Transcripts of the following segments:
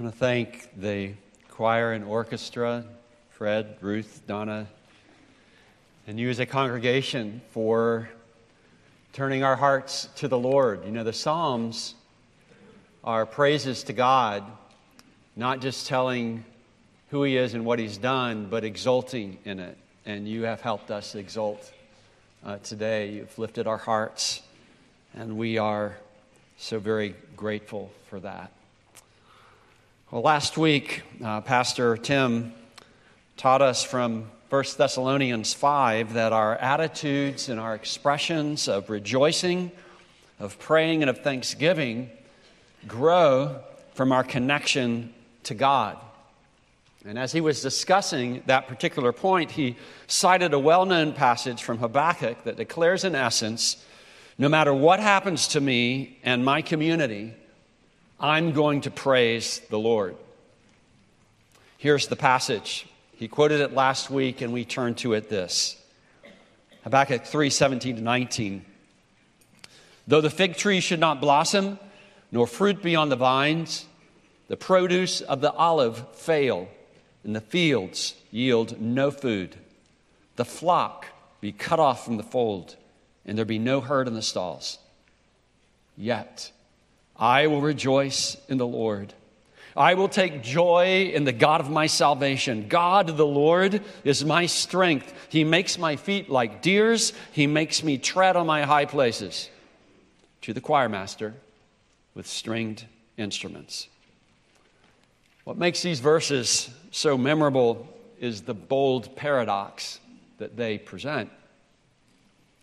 I want to thank the choir and orchestra, Fred, Ruth, Donna, and you as a congregation for turning our hearts to the Lord. You know, the Psalms are praises to God, not just telling who He is and what He's done, but exulting in it. And you have helped us exult uh, today. You've lifted our hearts, and we are so very grateful for that. Well, last week, uh, Pastor Tim taught us from 1 Thessalonians 5 that our attitudes and our expressions of rejoicing, of praying, and of thanksgiving grow from our connection to God. And as he was discussing that particular point, he cited a well known passage from Habakkuk that declares, in essence, no matter what happens to me and my community, I'm going to praise the Lord. Here's the passage. He quoted it last week, and we turn to it this Habakkuk 3 17 to 19. Though the fig tree should not blossom, nor fruit be on the vines, the produce of the olive fail and the fields yield no food. The flock be cut off from the fold, and there be no herd in the stalls. Yet I will rejoice in the Lord. I will take joy in the God of my salvation. God the Lord is my strength. He makes my feet like deer's, He makes me tread on my high places. To the choir master with stringed instruments. What makes these verses so memorable is the bold paradox that they present.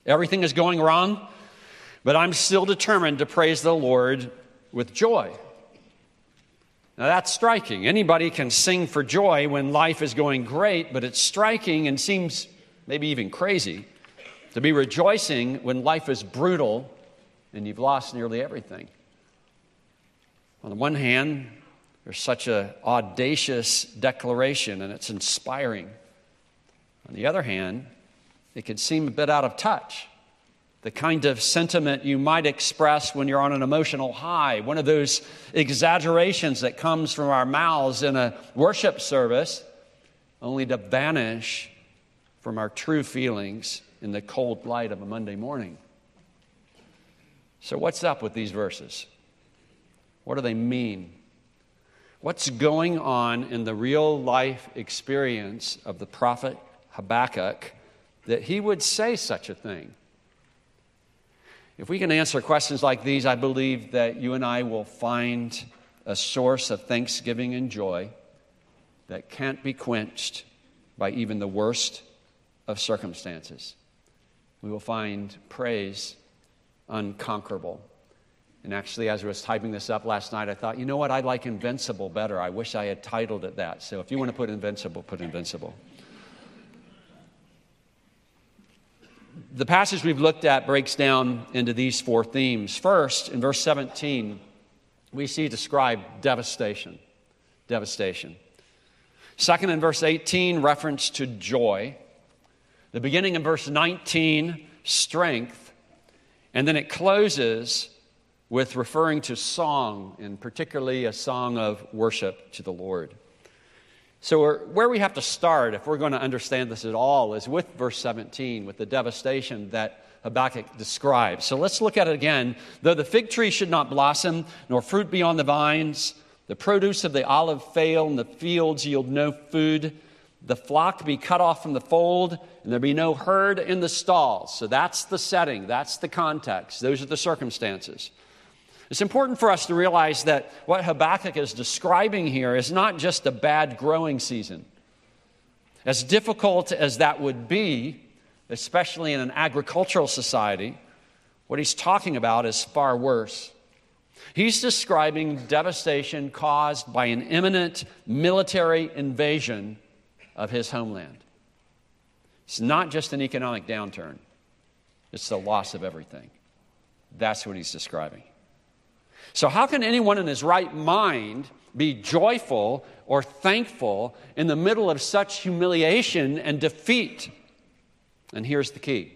Everything is going wrong, but I'm still determined to praise the Lord with joy. Now that's striking. Anybody can sing for joy when life is going great, but it's striking and seems maybe even crazy to be rejoicing when life is brutal and you've lost nearly everything. On the one hand, there's such an audacious declaration and it's inspiring. On the other hand, it can seem a bit out of touch. The kind of sentiment you might express when you're on an emotional high, one of those exaggerations that comes from our mouths in a worship service, only to vanish from our true feelings in the cold light of a Monday morning. So, what's up with these verses? What do they mean? What's going on in the real life experience of the prophet Habakkuk that he would say such a thing? If we can answer questions like these, I believe that you and I will find a source of thanksgiving and joy that can't be quenched by even the worst of circumstances. We will find praise unconquerable. And actually, as I was typing this up last night, I thought, you know what? I like Invincible better. I wish I had titled it that. So if you want to put Invincible, put Invincible. The passage we've looked at breaks down into these four themes. First, in verse 17, we see described devastation. Devastation. Second, in verse 18, reference to joy. The beginning in verse 19, strength. And then it closes with referring to song, and particularly a song of worship to the Lord. So, where we have to start, if we're going to understand this at all, is with verse 17, with the devastation that Habakkuk describes. So, let's look at it again. Though the fig tree should not blossom, nor fruit be on the vines, the produce of the olive fail, and the fields yield no food, the flock be cut off from the fold, and there be no herd in the stalls. So, that's the setting, that's the context, those are the circumstances. It's important for us to realize that what Habakkuk is describing here is not just a bad growing season. As difficult as that would be, especially in an agricultural society, what he's talking about is far worse. He's describing devastation caused by an imminent military invasion of his homeland. It's not just an economic downturn, it's the loss of everything. That's what he's describing. So, how can anyone in his right mind be joyful or thankful in the middle of such humiliation and defeat? And here's the key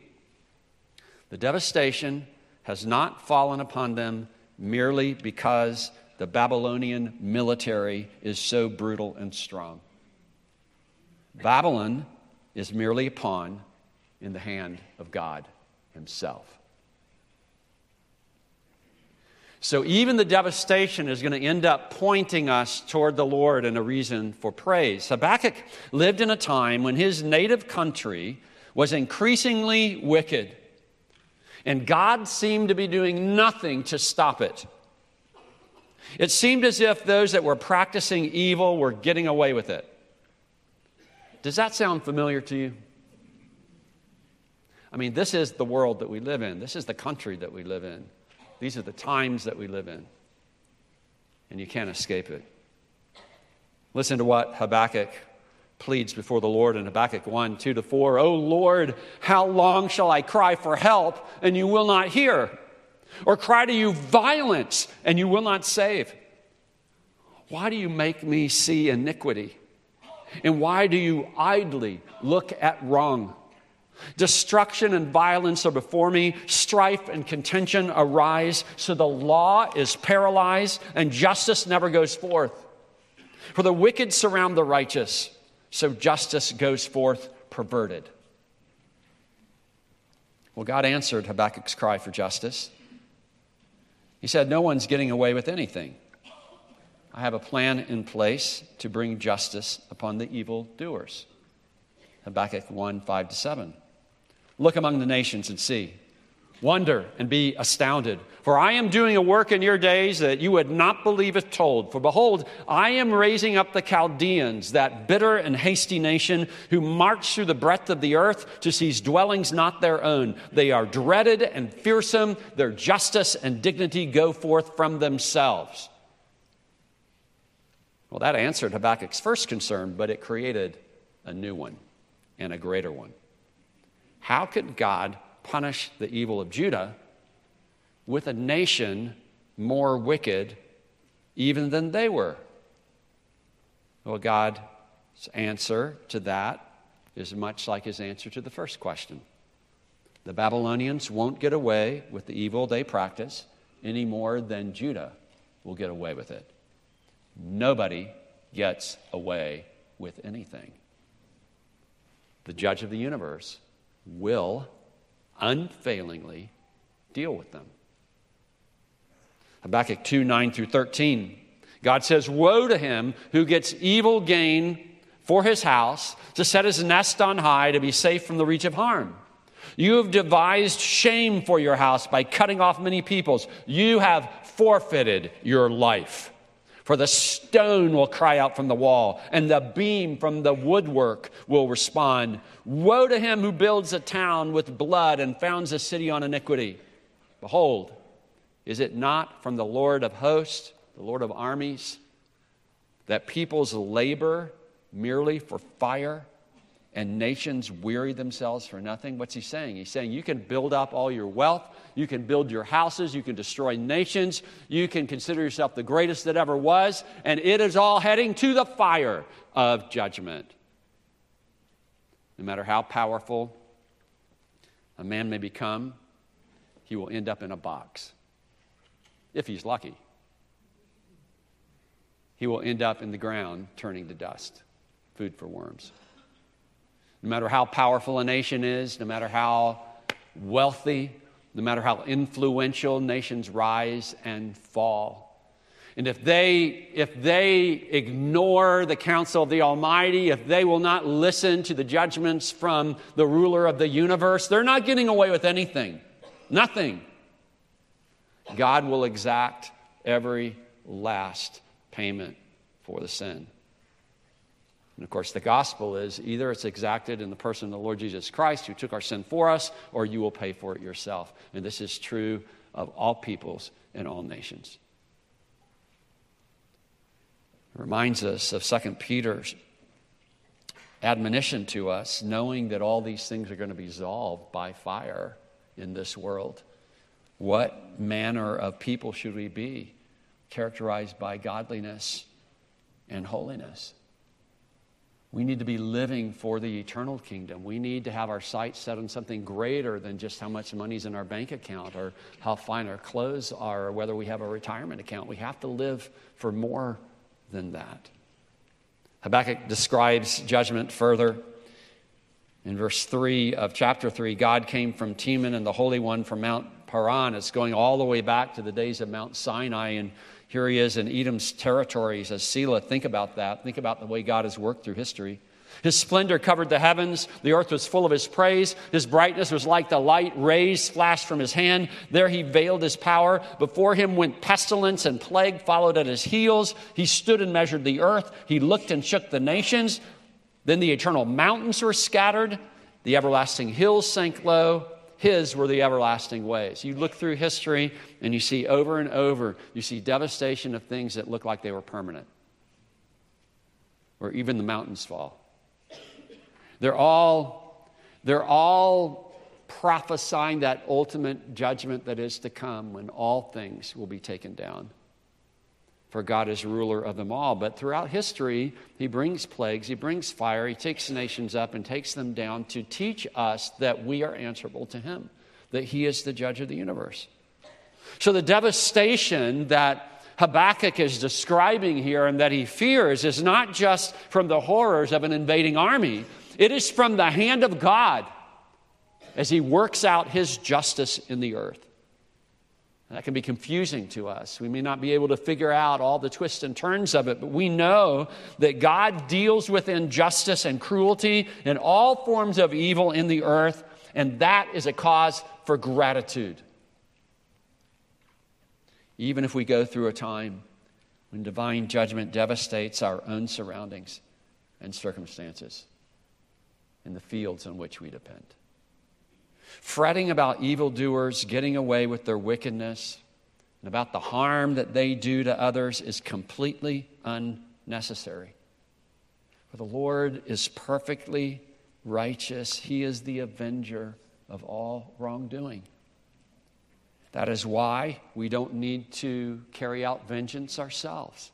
the devastation has not fallen upon them merely because the Babylonian military is so brutal and strong. Babylon is merely a pawn in the hand of God Himself. So even the devastation is going to end up pointing us toward the Lord and a reason for praise. Habakkuk lived in a time when his native country was increasingly wicked, and God seemed to be doing nothing to stop it. It seemed as if those that were practicing evil were getting away with it. Does that sound familiar to you? I mean, this is the world that we live in, this is the country that we live in. These are the times that we live in, and you can't escape it. Listen to what Habakkuk pleads before the Lord in Habakkuk 1 2 to 4. O Lord, how long shall I cry for help, and you will not hear? Or cry to you violence, and you will not save? Why do you make me see iniquity? And why do you idly look at wrong? Destruction and violence are before me. Strife and contention arise. So the law is paralyzed and justice never goes forth. For the wicked surround the righteous, so justice goes forth perverted. Well, God answered Habakkuk's cry for justice. He said, No one's getting away with anything. I have a plan in place to bring justice upon the evil doers. Habakkuk 1 5 to 7. Look among the nations and see. Wonder and be astounded. For I am doing a work in your days that you would not believe if told. For behold, I am raising up the Chaldeans, that bitter and hasty nation, who march through the breadth of the earth to seize dwellings not their own. They are dreaded and fearsome. Their justice and dignity go forth from themselves. Well, that answered Habakkuk's first concern, but it created a new one and a greater one. How could God punish the evil of Judah with a nation more wicked even than they were? Well, God's answer to that is much like his answer to the first question. The Babylonians won't get away with the evil they practice any more than Judah will get away with it. Nobody gets away with anything. The judge of the universe will unfailingly deal with them. Habakkuk 2 9 through 13. God says, Woe to him who gets evil gain for his house, to set his nest on high, to be safe from the reach of harm. You have devised shame for your house by cutting off many peoples. You have forfeited your life. For the stone will cry out from the wall, and the beam from the woodwork will respond. Woe to him who builds a town with blood and founds a city on iniquity. Behold, is it not from the Lord of hosts, the Lord of armies, that peoples labor merely for fire and nations weary themselves for nothing? What's he saying? He's saying you can build up all your wealth, you can build your houses, you can destroy nations, you can consider yourself the greatest that ever was, and it is all heading to the fire of judgment. No matter how powerful a man may become, he will end up in a box. If he's lucky, he will end up in the ground turning to dust, food for worms. No matter how powerful a nation is, no matter how wealthy, no matter how influential nations rise and fall. And if they, if they ignore the counsel of the Almighty, if they will not listen to the judgments from the ruler of the universe, they're not getting away with anything. Nothing. God will exact every last payment for the sin. And of course, the gospel is either it's exacted in the person of the Lord Jesus Christ who took our sin for us, or you will pay for it yourself. And this is true of all peoples and all nations. It reminds us of 2 Peter's admonition to us, knowing that all these things are going to be resolved by fire in this world. What manner of people should we be? Characterized by godliness and holiness. We need to be living for the eternal kingdom. We need to have our sights set on something greater than just how much money's in our bank account or how fine our clothes are or whether we have a retirement account. We have to live for more than that. Habakkuk describes judgment further. In verse 3 of chapter 3, God came from Teman and the Holy One from Mount Paran. It's going all the way back to the days of Mount Sinai and here he is in Edom's territory. He says, Selah, think about that. Think about the way God has worked through history. His splendor covered the heavens. The earth was full of his praise. His brightness was like the light rays flashed from his hand. There he veiled his power. Before him went pestilence and plague followed at his heels. He stood and measured the earth. He looked and shook the nations. Then the eternal mountains were scattered. The everlasting hills sank low. His were the everlasting ways. You look through history and you see over and over, you see devastation of things that look like they were permanent, or even the mountains fall. They're all, they're all prophesying that ultimate judgment that is to come when all things will be taken down for God is ruler of them all. But throughout history, He brings plagues, He brings fire, He takes nations up and takes them down to teach us that we are answerable to Him, that He is the judge of the universe. So the devastation that Habakkuk is describing here and that he fears is not just from the horrors of an invading army, it is from the hand of God as He works out His justice in the earth. That can be confusing to us. We may not be able to figure out all the twists and turns of it, but we know that God deals with injustice and cruelty and all forms of evil in the earth, and that is a cause for gratitude. Even if we go through a time when divine judgment devastates our own surroundings and circumstances in the fields on which we depend. Fretting about evildoers getting away with their wickedness and about the harm that they do to others is completely unnecessary. For the Lord is perfectly righteous, He is the avenger of all wrongdoing. That is why we don't need to carry out vengeance ourselves.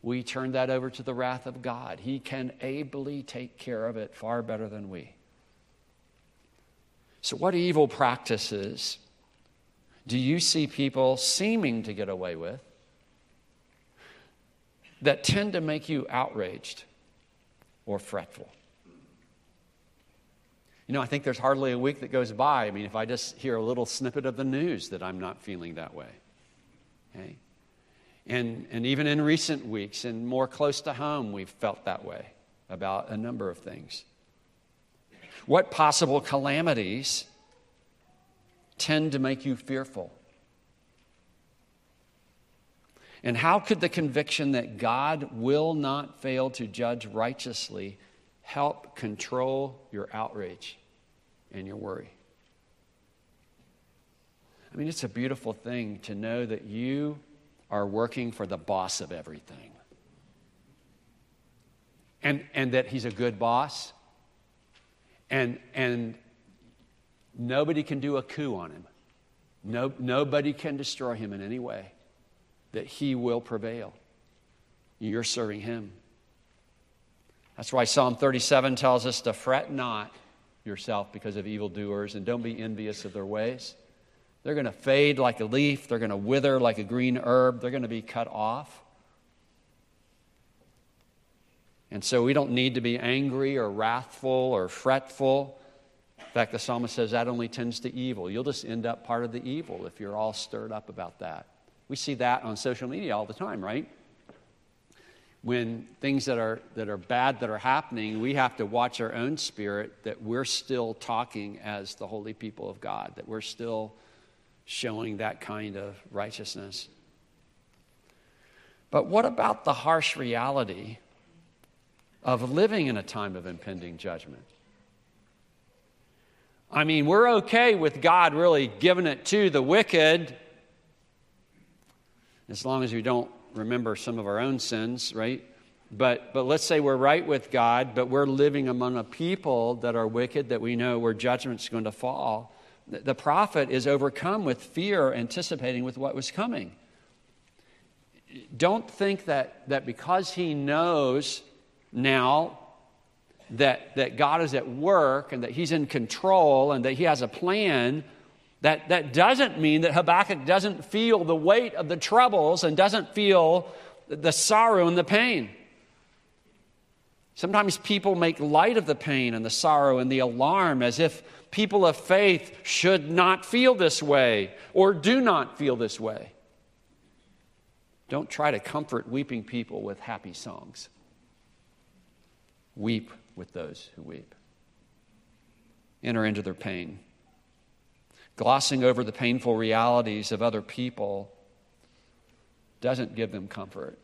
We turn that over to the wrath of God. He can ably take care of it far better than we. So, what evil practices do you see people seeming to get away with that tend to make you outraged or fretful? You know, I think there's hardly a week that goes by. I mean, if I just hear a little snippet of the news, that I'm not feeling that way. Okay? And, and even in recent weeks and more close to home, we've felt that way about a number of things. What possible calamities tend to make you fearful? And how could the conviction that God will not fail to judge righteously help control your outrage and your worry? I mean, it's a beautiful thing to know that you are working for the boss of everything. And, and that he's a good boss and, and nobody can do a coup on him. No, nobody can destroy him in any way, that he will prevail. You're serving him. That's why Psalm 37 tells us to fret not yourself because of evildoers and don't be envious of their ways. They're going to fade like a leaf, they're going to wither like a green herb, they're going to be cut off. And so we don't need to be angry or wrathful or fretful. In fact, the psalmist says that only tends to evil. You'll just end up part of the evil if you're all stirred up about that. We see that on social media all the time, right? When things that are, that are bad that are happening, we have to watch our own spirit that we're still talking as the holy people of God, that we're still showing that kind of righteousness. But what about the harsh reality of living in a time of impending judgment. I mean, we're okay with God really giving it to the wicked as long as we don't remember some of our own sins, right? But, but let's say we're right with God, but we're living among a people that are wicked, that we know where judgment's going to fall. The, prophet is overcome with fear, anticipating with what was coming. Don't think that, that because he knows now that, that God is at work and that He's in control and that He has a plan, that, that doesn't mean that Habakkuk doesn't feel the weight of the troubles and doesn't feel the sorrow and the pain. Sometimes people make light of the pain and the sorrow and the alarm as if people of faith should not feel this way or do not feel this way. Don't try to comfort weeping people with happy songs. Weep with those who weep. Enter into their pain. Glossing over the painful realities of other people doesn't give them comfort.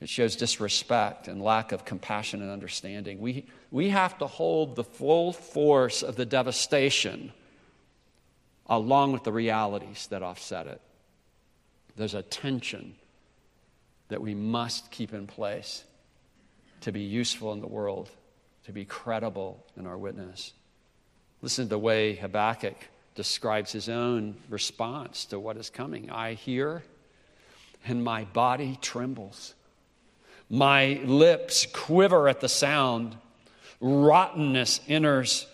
It shows disrespect and lack of compassion and understanding. We, we have to hold the full force of the devastation along with the realities that offset it. There's a tension that we must keep in place to be useful in the world, to be credible in our witness. Listen to the way Habakkuk describes his own response to what is coming. I hear, and my body trembles. My lips quiver at the sound. Rottenness enters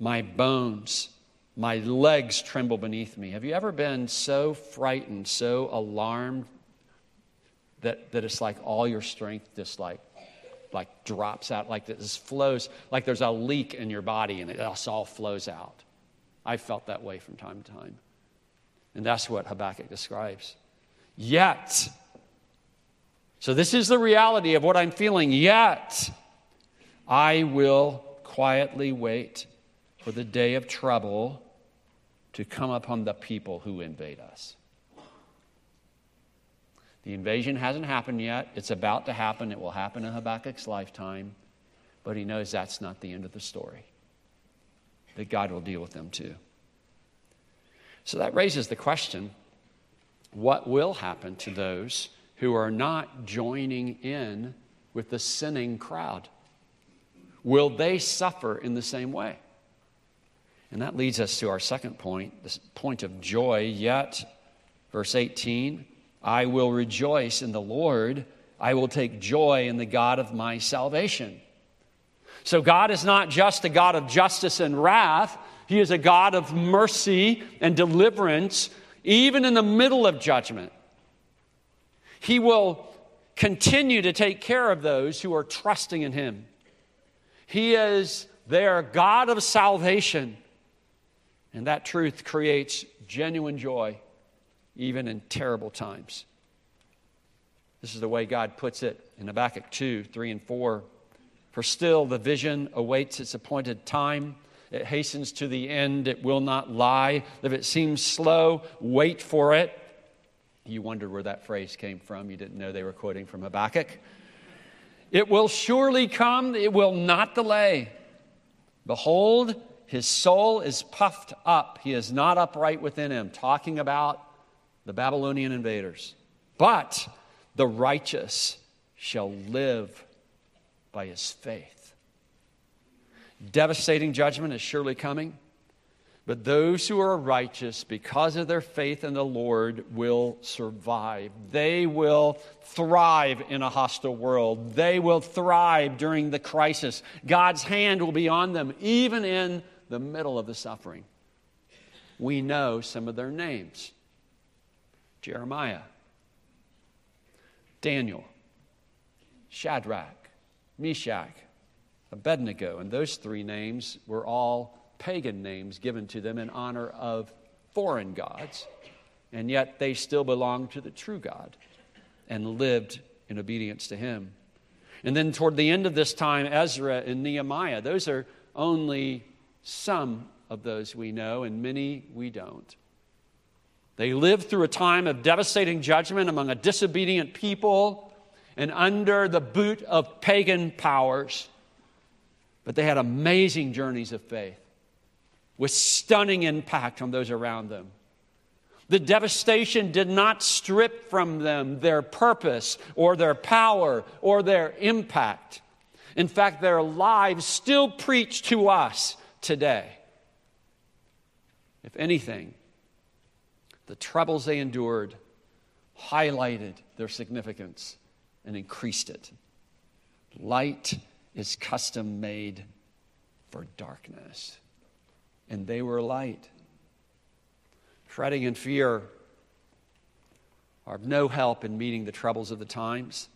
my bones. My legs tremble beneath me. Have you ever been so frightened, so alarmed that, that it's like all your strength just like, like drops out, like this flows, like there's a leak in your body and it just all flows out? I felt that way from time to time. And that's what Habakkuk describes. Yet, so, this is the reality of what I'm feeling. Yet, I will quietly wait for the day of trouble to come upon the people who invade us. The invasion hasn't happened yet. It's about to happen. It will happen in Habakkuk's lifetime. But he knows that's not the end of the story, that God will deal with them too. So that raises the question what will happen to those who are not joining in with the sinning crowd? Will they suffer in the same way? And that leads us to our second point, this point of joy. Yet, verse 18, I will rejoice in the Lord. I will take joy in the God of my salvation. So, God is not just a God of justice and wrath, He is a God of mercy and deliverance, even in the middle of judgment. He will continue to take care of those who are trusting in Him. He is their God of salvation. And that truth creates genuine joy, even in terrible times. This is the way God puts it in Habakkuk 2 3 and 4. For still the vision awaits its appointed time. It hastens to the end. It will not lie. If it seems slow, wait for it you wondered where that phrase came from. You didn't know they were quoting from Habakkuk. It will surely come, it will not delay. Behold, his soul is puffed up. He is not upright within him, talking about the Babylonian invaders. But the righteous shall live by his faith. Devastating judgment is surely coming. But those who are righteous, because of their faith in the Lord, will survive. They will thrive in a hostile world. They will thrive during the crisis. God's hand will be on them, even in the middle of the suffering. We know some of their names Jeremiah, Daniel, Shadrach, Meshach, Abednego. And those three names were all pagan names given to them in honor of foreign gods, and yet they still belonged to the true God and lived in obedience to Him. And then toward the end of this time, Ezra and Nehemiah, those are only some of those we know, and many we don't. They lived through a time of devastating judgment among a disobedient people and under the boot of pagan powers. But they had amazing journeys of faith with stunning impact on those around them. The devastation did not strip from them their purpose or their power or their impact. In fact, their lives still preach to us today. If anything, the troubles they endured highlighted their significance and increased it. Light is custom made for darkness, and they were light. Fretting and fear are of no help in meeting the troubles of the times.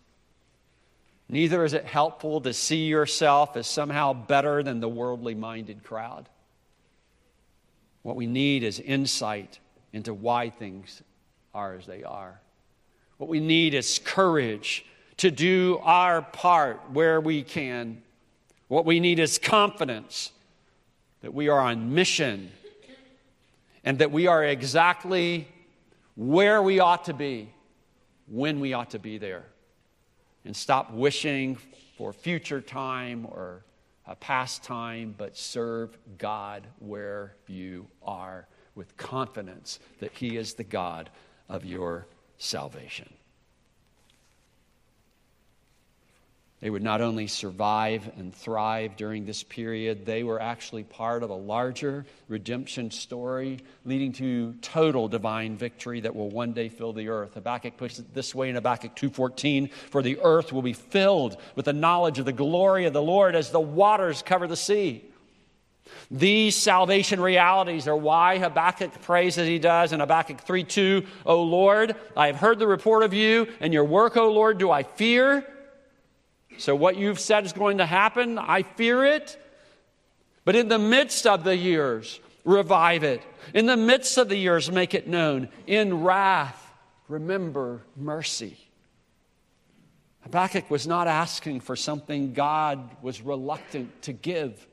Neither is it helpful to see yourself as somehow better than the worldly minded crowd. What we need is insight into why things are as they are. What we need is courage to do our part where we can. What we need is confidence that we are on mission and that we are exactly where we ought to be when we ought to be there. And stop wishing for future time or a past time, but serve God where you are with confidence that He is the God of your salvation. They would not only survive and thrive during this period, they were actually part of a larger redemption story leading to total divine victory that will one day fill the earth. Habakkuk puts it this way in Habakkuk 2:14, "For the earth will be filled with the knowledge of the glory of the Lord as the waters cover the sea." These salvation realities are why Habakkuk prays as he does in Habakkuk 3:2, "O Lord, I have heard the report of you, and your work, O Lord, do I fear." So, what you've said is going to happen, I fear it. But in the midst of the years, revive it. In the midst of the years, make it known. In wrath, remember mercy. Habakkuk was not asking for something God was reluctant to give.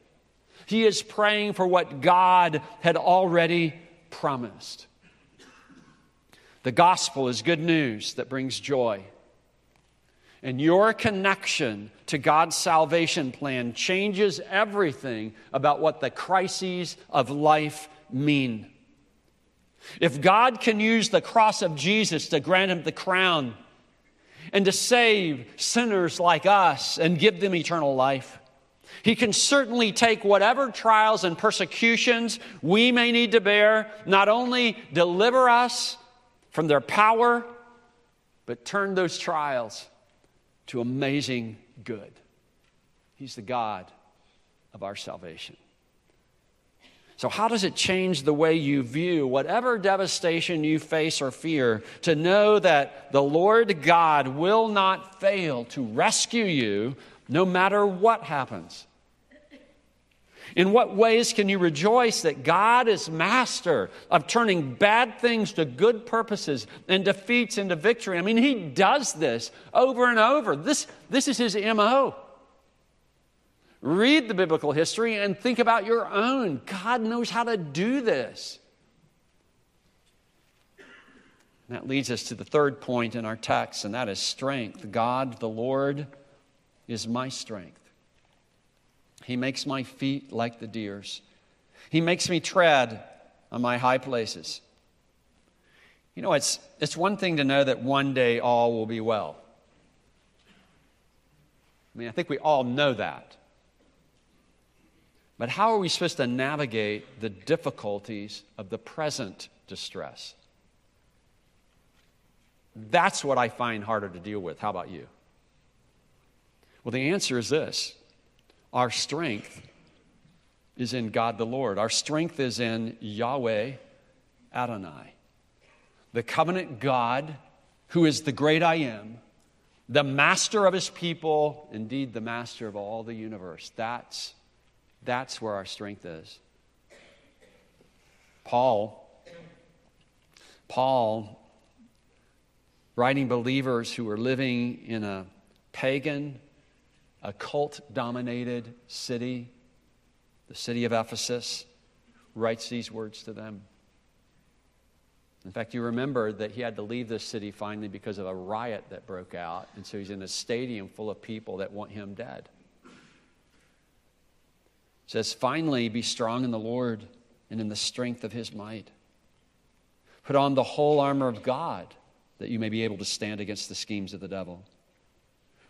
He is praying for what God had already promised. The gospel is good news that brings joy. And your connection to God's salvation plan changes everything about what the crises of life mean. If God can use the cross of Jesus to grant him the crown and to save sinners like us and give them eternal life, he can certainly take whatever trials and persecutions we may need to bear, not only deliver us from their power, but turn those trials to amazing good. He's the God of our salvation. So, how does it change the way you view whatever devastation you face or fear to know that the Lord God will not fail to rescue you no matter what happens? In what ways can you rejoice that God is master of turning bad things to good purposes and defeats into victory? I mean, He does this over and over. This, this is His MO. Read the biblical history and think about your own. God knows how to do this. And that leads us to the third point in our text, and that is strength. God, the Lord, is my strength. He makes my feet like the deer's. He makes me tread on my high places. You know, it's, it's one thing to know that one day all will be well. I mean, I think we all know that. But how are we supposed to navigate the difficulties of the present distress? That's what I find harder to deal with. How about you? Well, the answer is this our strength is in God the Lord. Our strength is in Yahweh Adonai, the covenant God who is the great I am, the master of his people, indeed the master of all the universe. That's, that's where our strength is. Paul, Paul, writing believers who were living in a pagan, a cult dominated city, the city of Ephesus, writes these words to them. In fact, you remember that he had to leave this city finally because of a riot that broke out. And so he's in a stadium full of people that want him dead. It says, Finally, be strong in the Lord and in the strength of his might. Put on the whole armor of God that you may be able to stand against the schemes of the devil.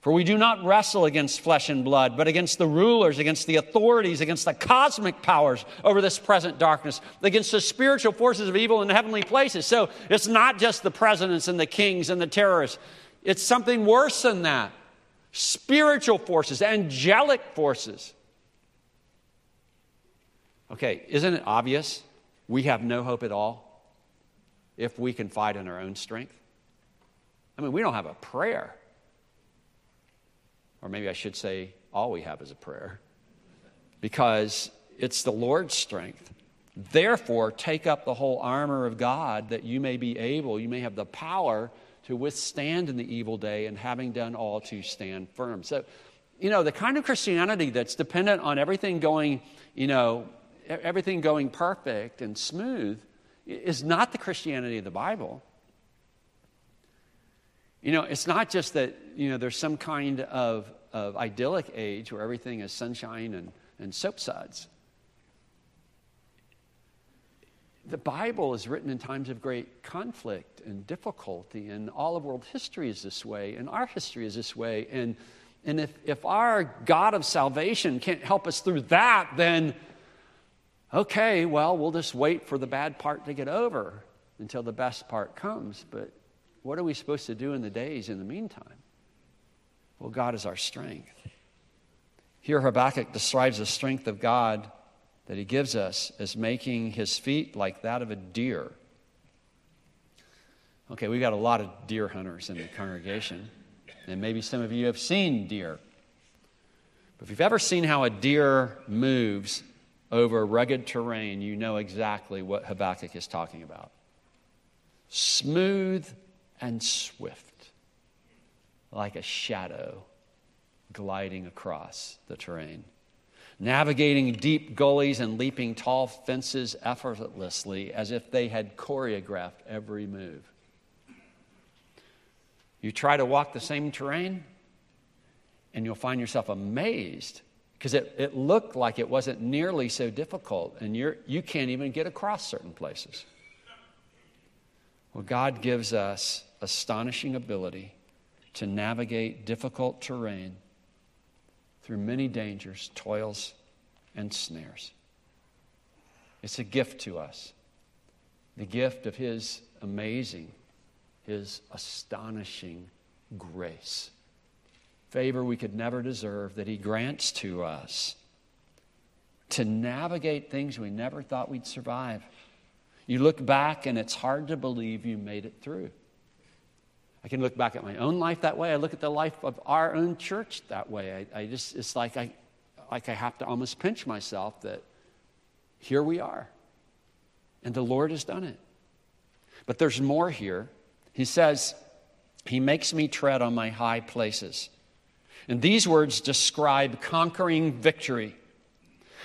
For we do not wrestle against flesh and blood, but against the rulers, against the authorities, against the cosmic powers over this present darkness, against the spiritual forces of evil in heavenly places. So it's not just the presidents and the kings and the terrorists, it's something worse than that. spiritual forces, angelic forces. Okay, isn't it obvious we have no hope at all if we can fight in our own strength? I mean, we don't have a prayer. Or maybe I should say, all we have is a prayer. Because it's the Lord's strength. Therefore, take up the whole armor of God that you may be able, you may have the power to withstand in the evil day, and having done all to stand firm. So, you know, the kind of Christianity that's dependent on everything going, you know, everything going perfect and smooth is not the Christianity of the Bible. You know, it's not just that, you know, there's some kind of, of idyllic age where everything is sunshine and, and soapsuds. the Bible is written in times of great conflict and difficulty, and all of world history is this way, and our history is this way. And, and if, if our God of salvation can't help us through that, then okay, well, we'll just wait for the bad part to get over until the best part comes. But what are we supposed to do in the days in the meantime? Well, God is our strength. Here, Habakkuk describes the strength of God that he gives us as making his feet like that of a deer. Okay, we've got a lot of deer hunters in the congregation, and maybe some of you have seen deer. But if you've ever seen how a deer moves over rugged terrain, you know exactly what Habakkuk is talking about. Smooth and swift, like a shadow gliding across the terrain navigating deep gullies and leaping tall fences effortlessly as if they had choreographed every move. You try to walk the same terrain, and you'll find yourself amazed because it, it looked like it wasn't nearly so difficult, and you're, you can't even get across certain places. Well, God gives us astonishing ability to navigate difficult terrain through many dangers, toils, and snares. It's a gift to us the gift of His amazing, His astonishing grace. Favor we could never deserve that He grants to us to navigate things we never thought we'd survive. You look back and it's hard to believe you made it through. I can look back at my own life that way. I look at the life of our own church that way. I, I just, it's like I, like I have to almost pinch myself that here we are. And the Lord has done it. But there's more here. He says, He makes me tread on my high places. And these words describe conquering victory.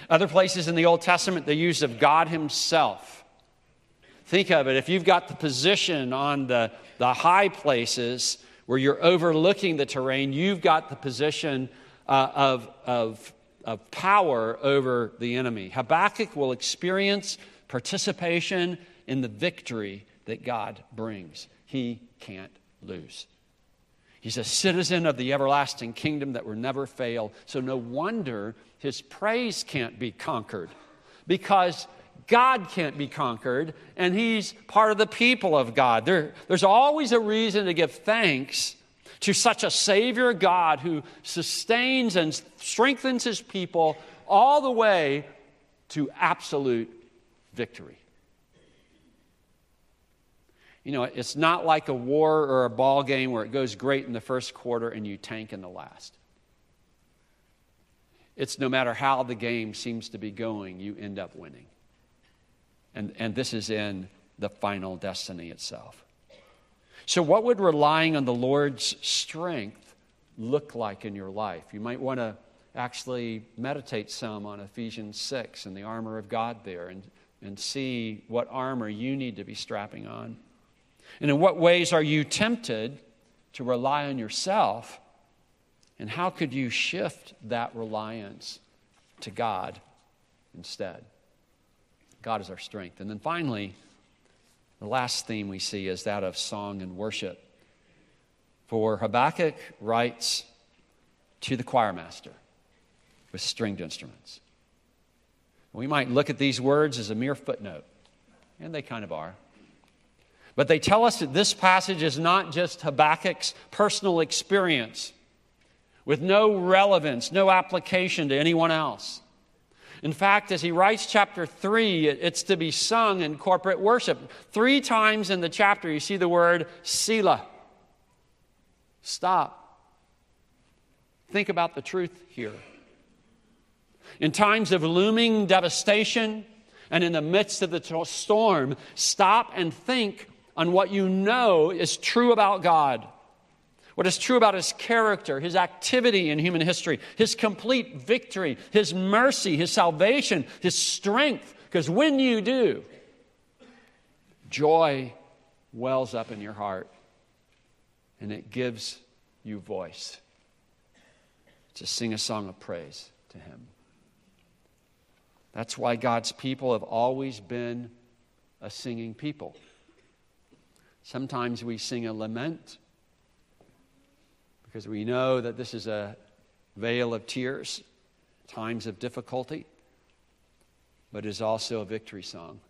Other places in the Old Testament, the use of God Himself. Think of it if you've got the position on the, the high places where you're overlooking the terrain, you've got the position uh, of, of, of power over the enemy. Habakkuk will experience participation in the victory that God brings. He can't lose. He's a citizen of the everlasting kingdom that will never fail. So, no wonder his praise can't be conquered because God can't be conquered, and he's part of the people of God. There, there's always a reason to give thanks to such a Savior God who sustains and strengthens his people all the way to absolute victory. You know, it's not like a war or a ball game where it goes great in the first quarter and you tank in the last. It's no matter how the game seems to be going, you end up winning. And, and this is in the final destiny itself. So, what would relying on the Lord's strength look like in your life? You might want to actually meditate some on Ephesians 6 and the armor of God there and, and see what armor you need to be strapping on. And in what ways are you tempted to rely on yourself? And how could you shift that reliance to God instead? God is our strength. And then finally, the last theme we see is that of song and worship. For Habakkuk writes to the choir master with stringed instruments. We might look at these words as a mere footnote, and they kind of are. But they tell us that this passage is not just Habakkuk's personal experience with no relevance, no application to anyone else. In fact, as he writes chapter 3, it's to be sung in corporate worship. Three times in the chapter, you see the word Selah. Stop. Think about the truth here. In times of looming devastation and in the midst of the storm, stop and think on what you know is true about God, what is true about His character, His activity in human history, His complete victory, His mercy, His salvation, His strength. Because when you do, joy wells up in your heart and it gives you voice to sing a song of praise to Him. That's why God's people have always been a singing people. Sometimes we sing a lament because we know that this is a vale of tears, times of difficulty, but is also a victory song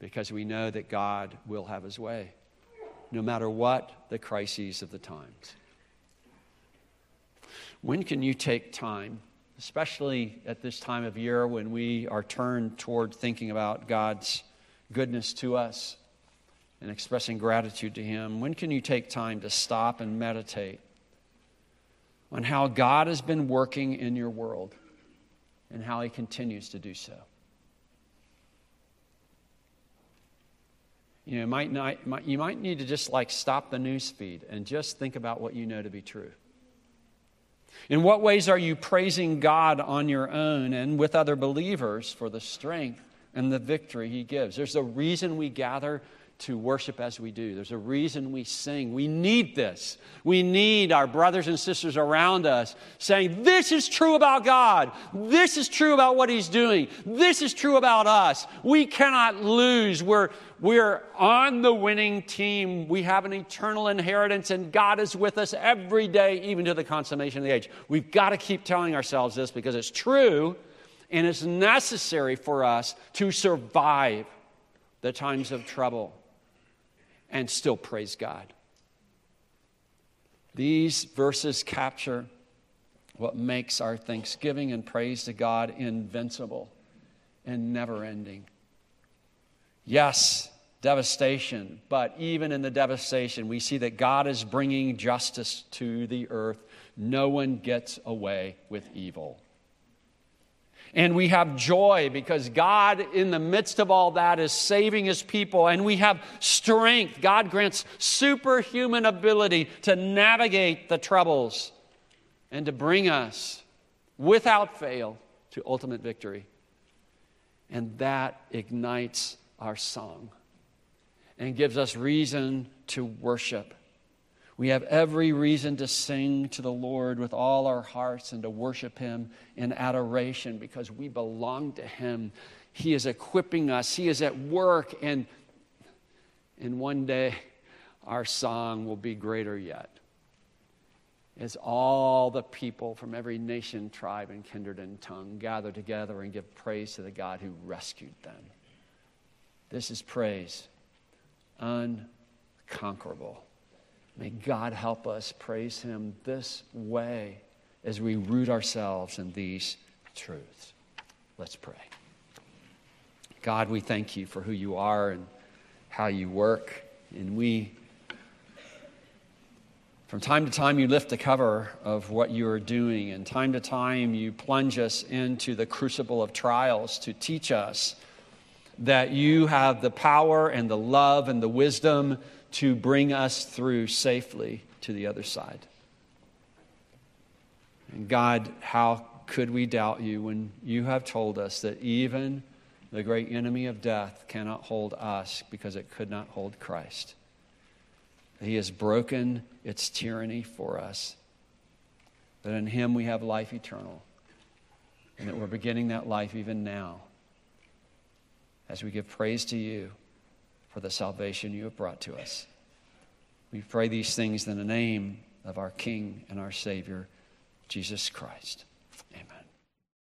because we know that God will have his way no matter what the crises of the times. When can you take time, especially at this time of year when we are turned toward thinking about God's goodness to us? And expressing gratitude to Him, when can you take time to stop and meditate on how God has been working in your world and how He continues to do so? You know, might not, might, you might need to just like stop the news feed and just think about what you know to be true. In what ways are you praising God on your own and with other believers for the strength and the victory He gives? There's a reason we gather to worship as we do. There's a reason we sing. We need this. We need our brothers and sisters around us saying, This is true about God. This is true about what He's doing. This is true about us. We cannot lose. We're, we're on the winning team. We have an eternal inheritance, and God is with us every day, even to the consummation of the age. We've got to keep telling ourselves this because it's true and it's necessary for us to survive the times of trouble and still praise God. These verses capture what makes our thanksgiving and praise to God invincible and never ending. Yes, devastation, but even in the devastation, we see that God is bringing justice to the earth. No one gets away with evil. And we have joy because God, in the midst of all that, is saving his people. And we have strength. God grants superhuman ability to navigate the troubles and to bring us without fail to ultimate victory. And that ignites our song and gives us reason to worship we have every reason to sing to the Lord with all our hearts and to worship Him in adoration because we belong to Him. He is equipping us, He is at work, and, and one day our song will be greater yet. As all the people from every nation, tribe, and kindred and tongue gather together and give praise to the God who rescued them. This is praise unconquerable. May God help us praise Him this way as we root ourselves in these truths. Let's pray. God, we thank you for who you are and how you work. And we, from time to time, you lift the cover of what you are doing. And time to time, you plunge us into the crucible of trials to teach us that you have the power and the love and the wisdom to bring us through safely to the other side. And God, how could we doubt you when you have told us that even the great enemy of death cannot hold us because it could not hold Christ? He has broken its tyranny for us. That in Him we have life eternal. And that we're beginning that life even now as we give praise to you for the salvation you have brought to us. We pray these things in the name of our King and our Savior, Jesus Christ.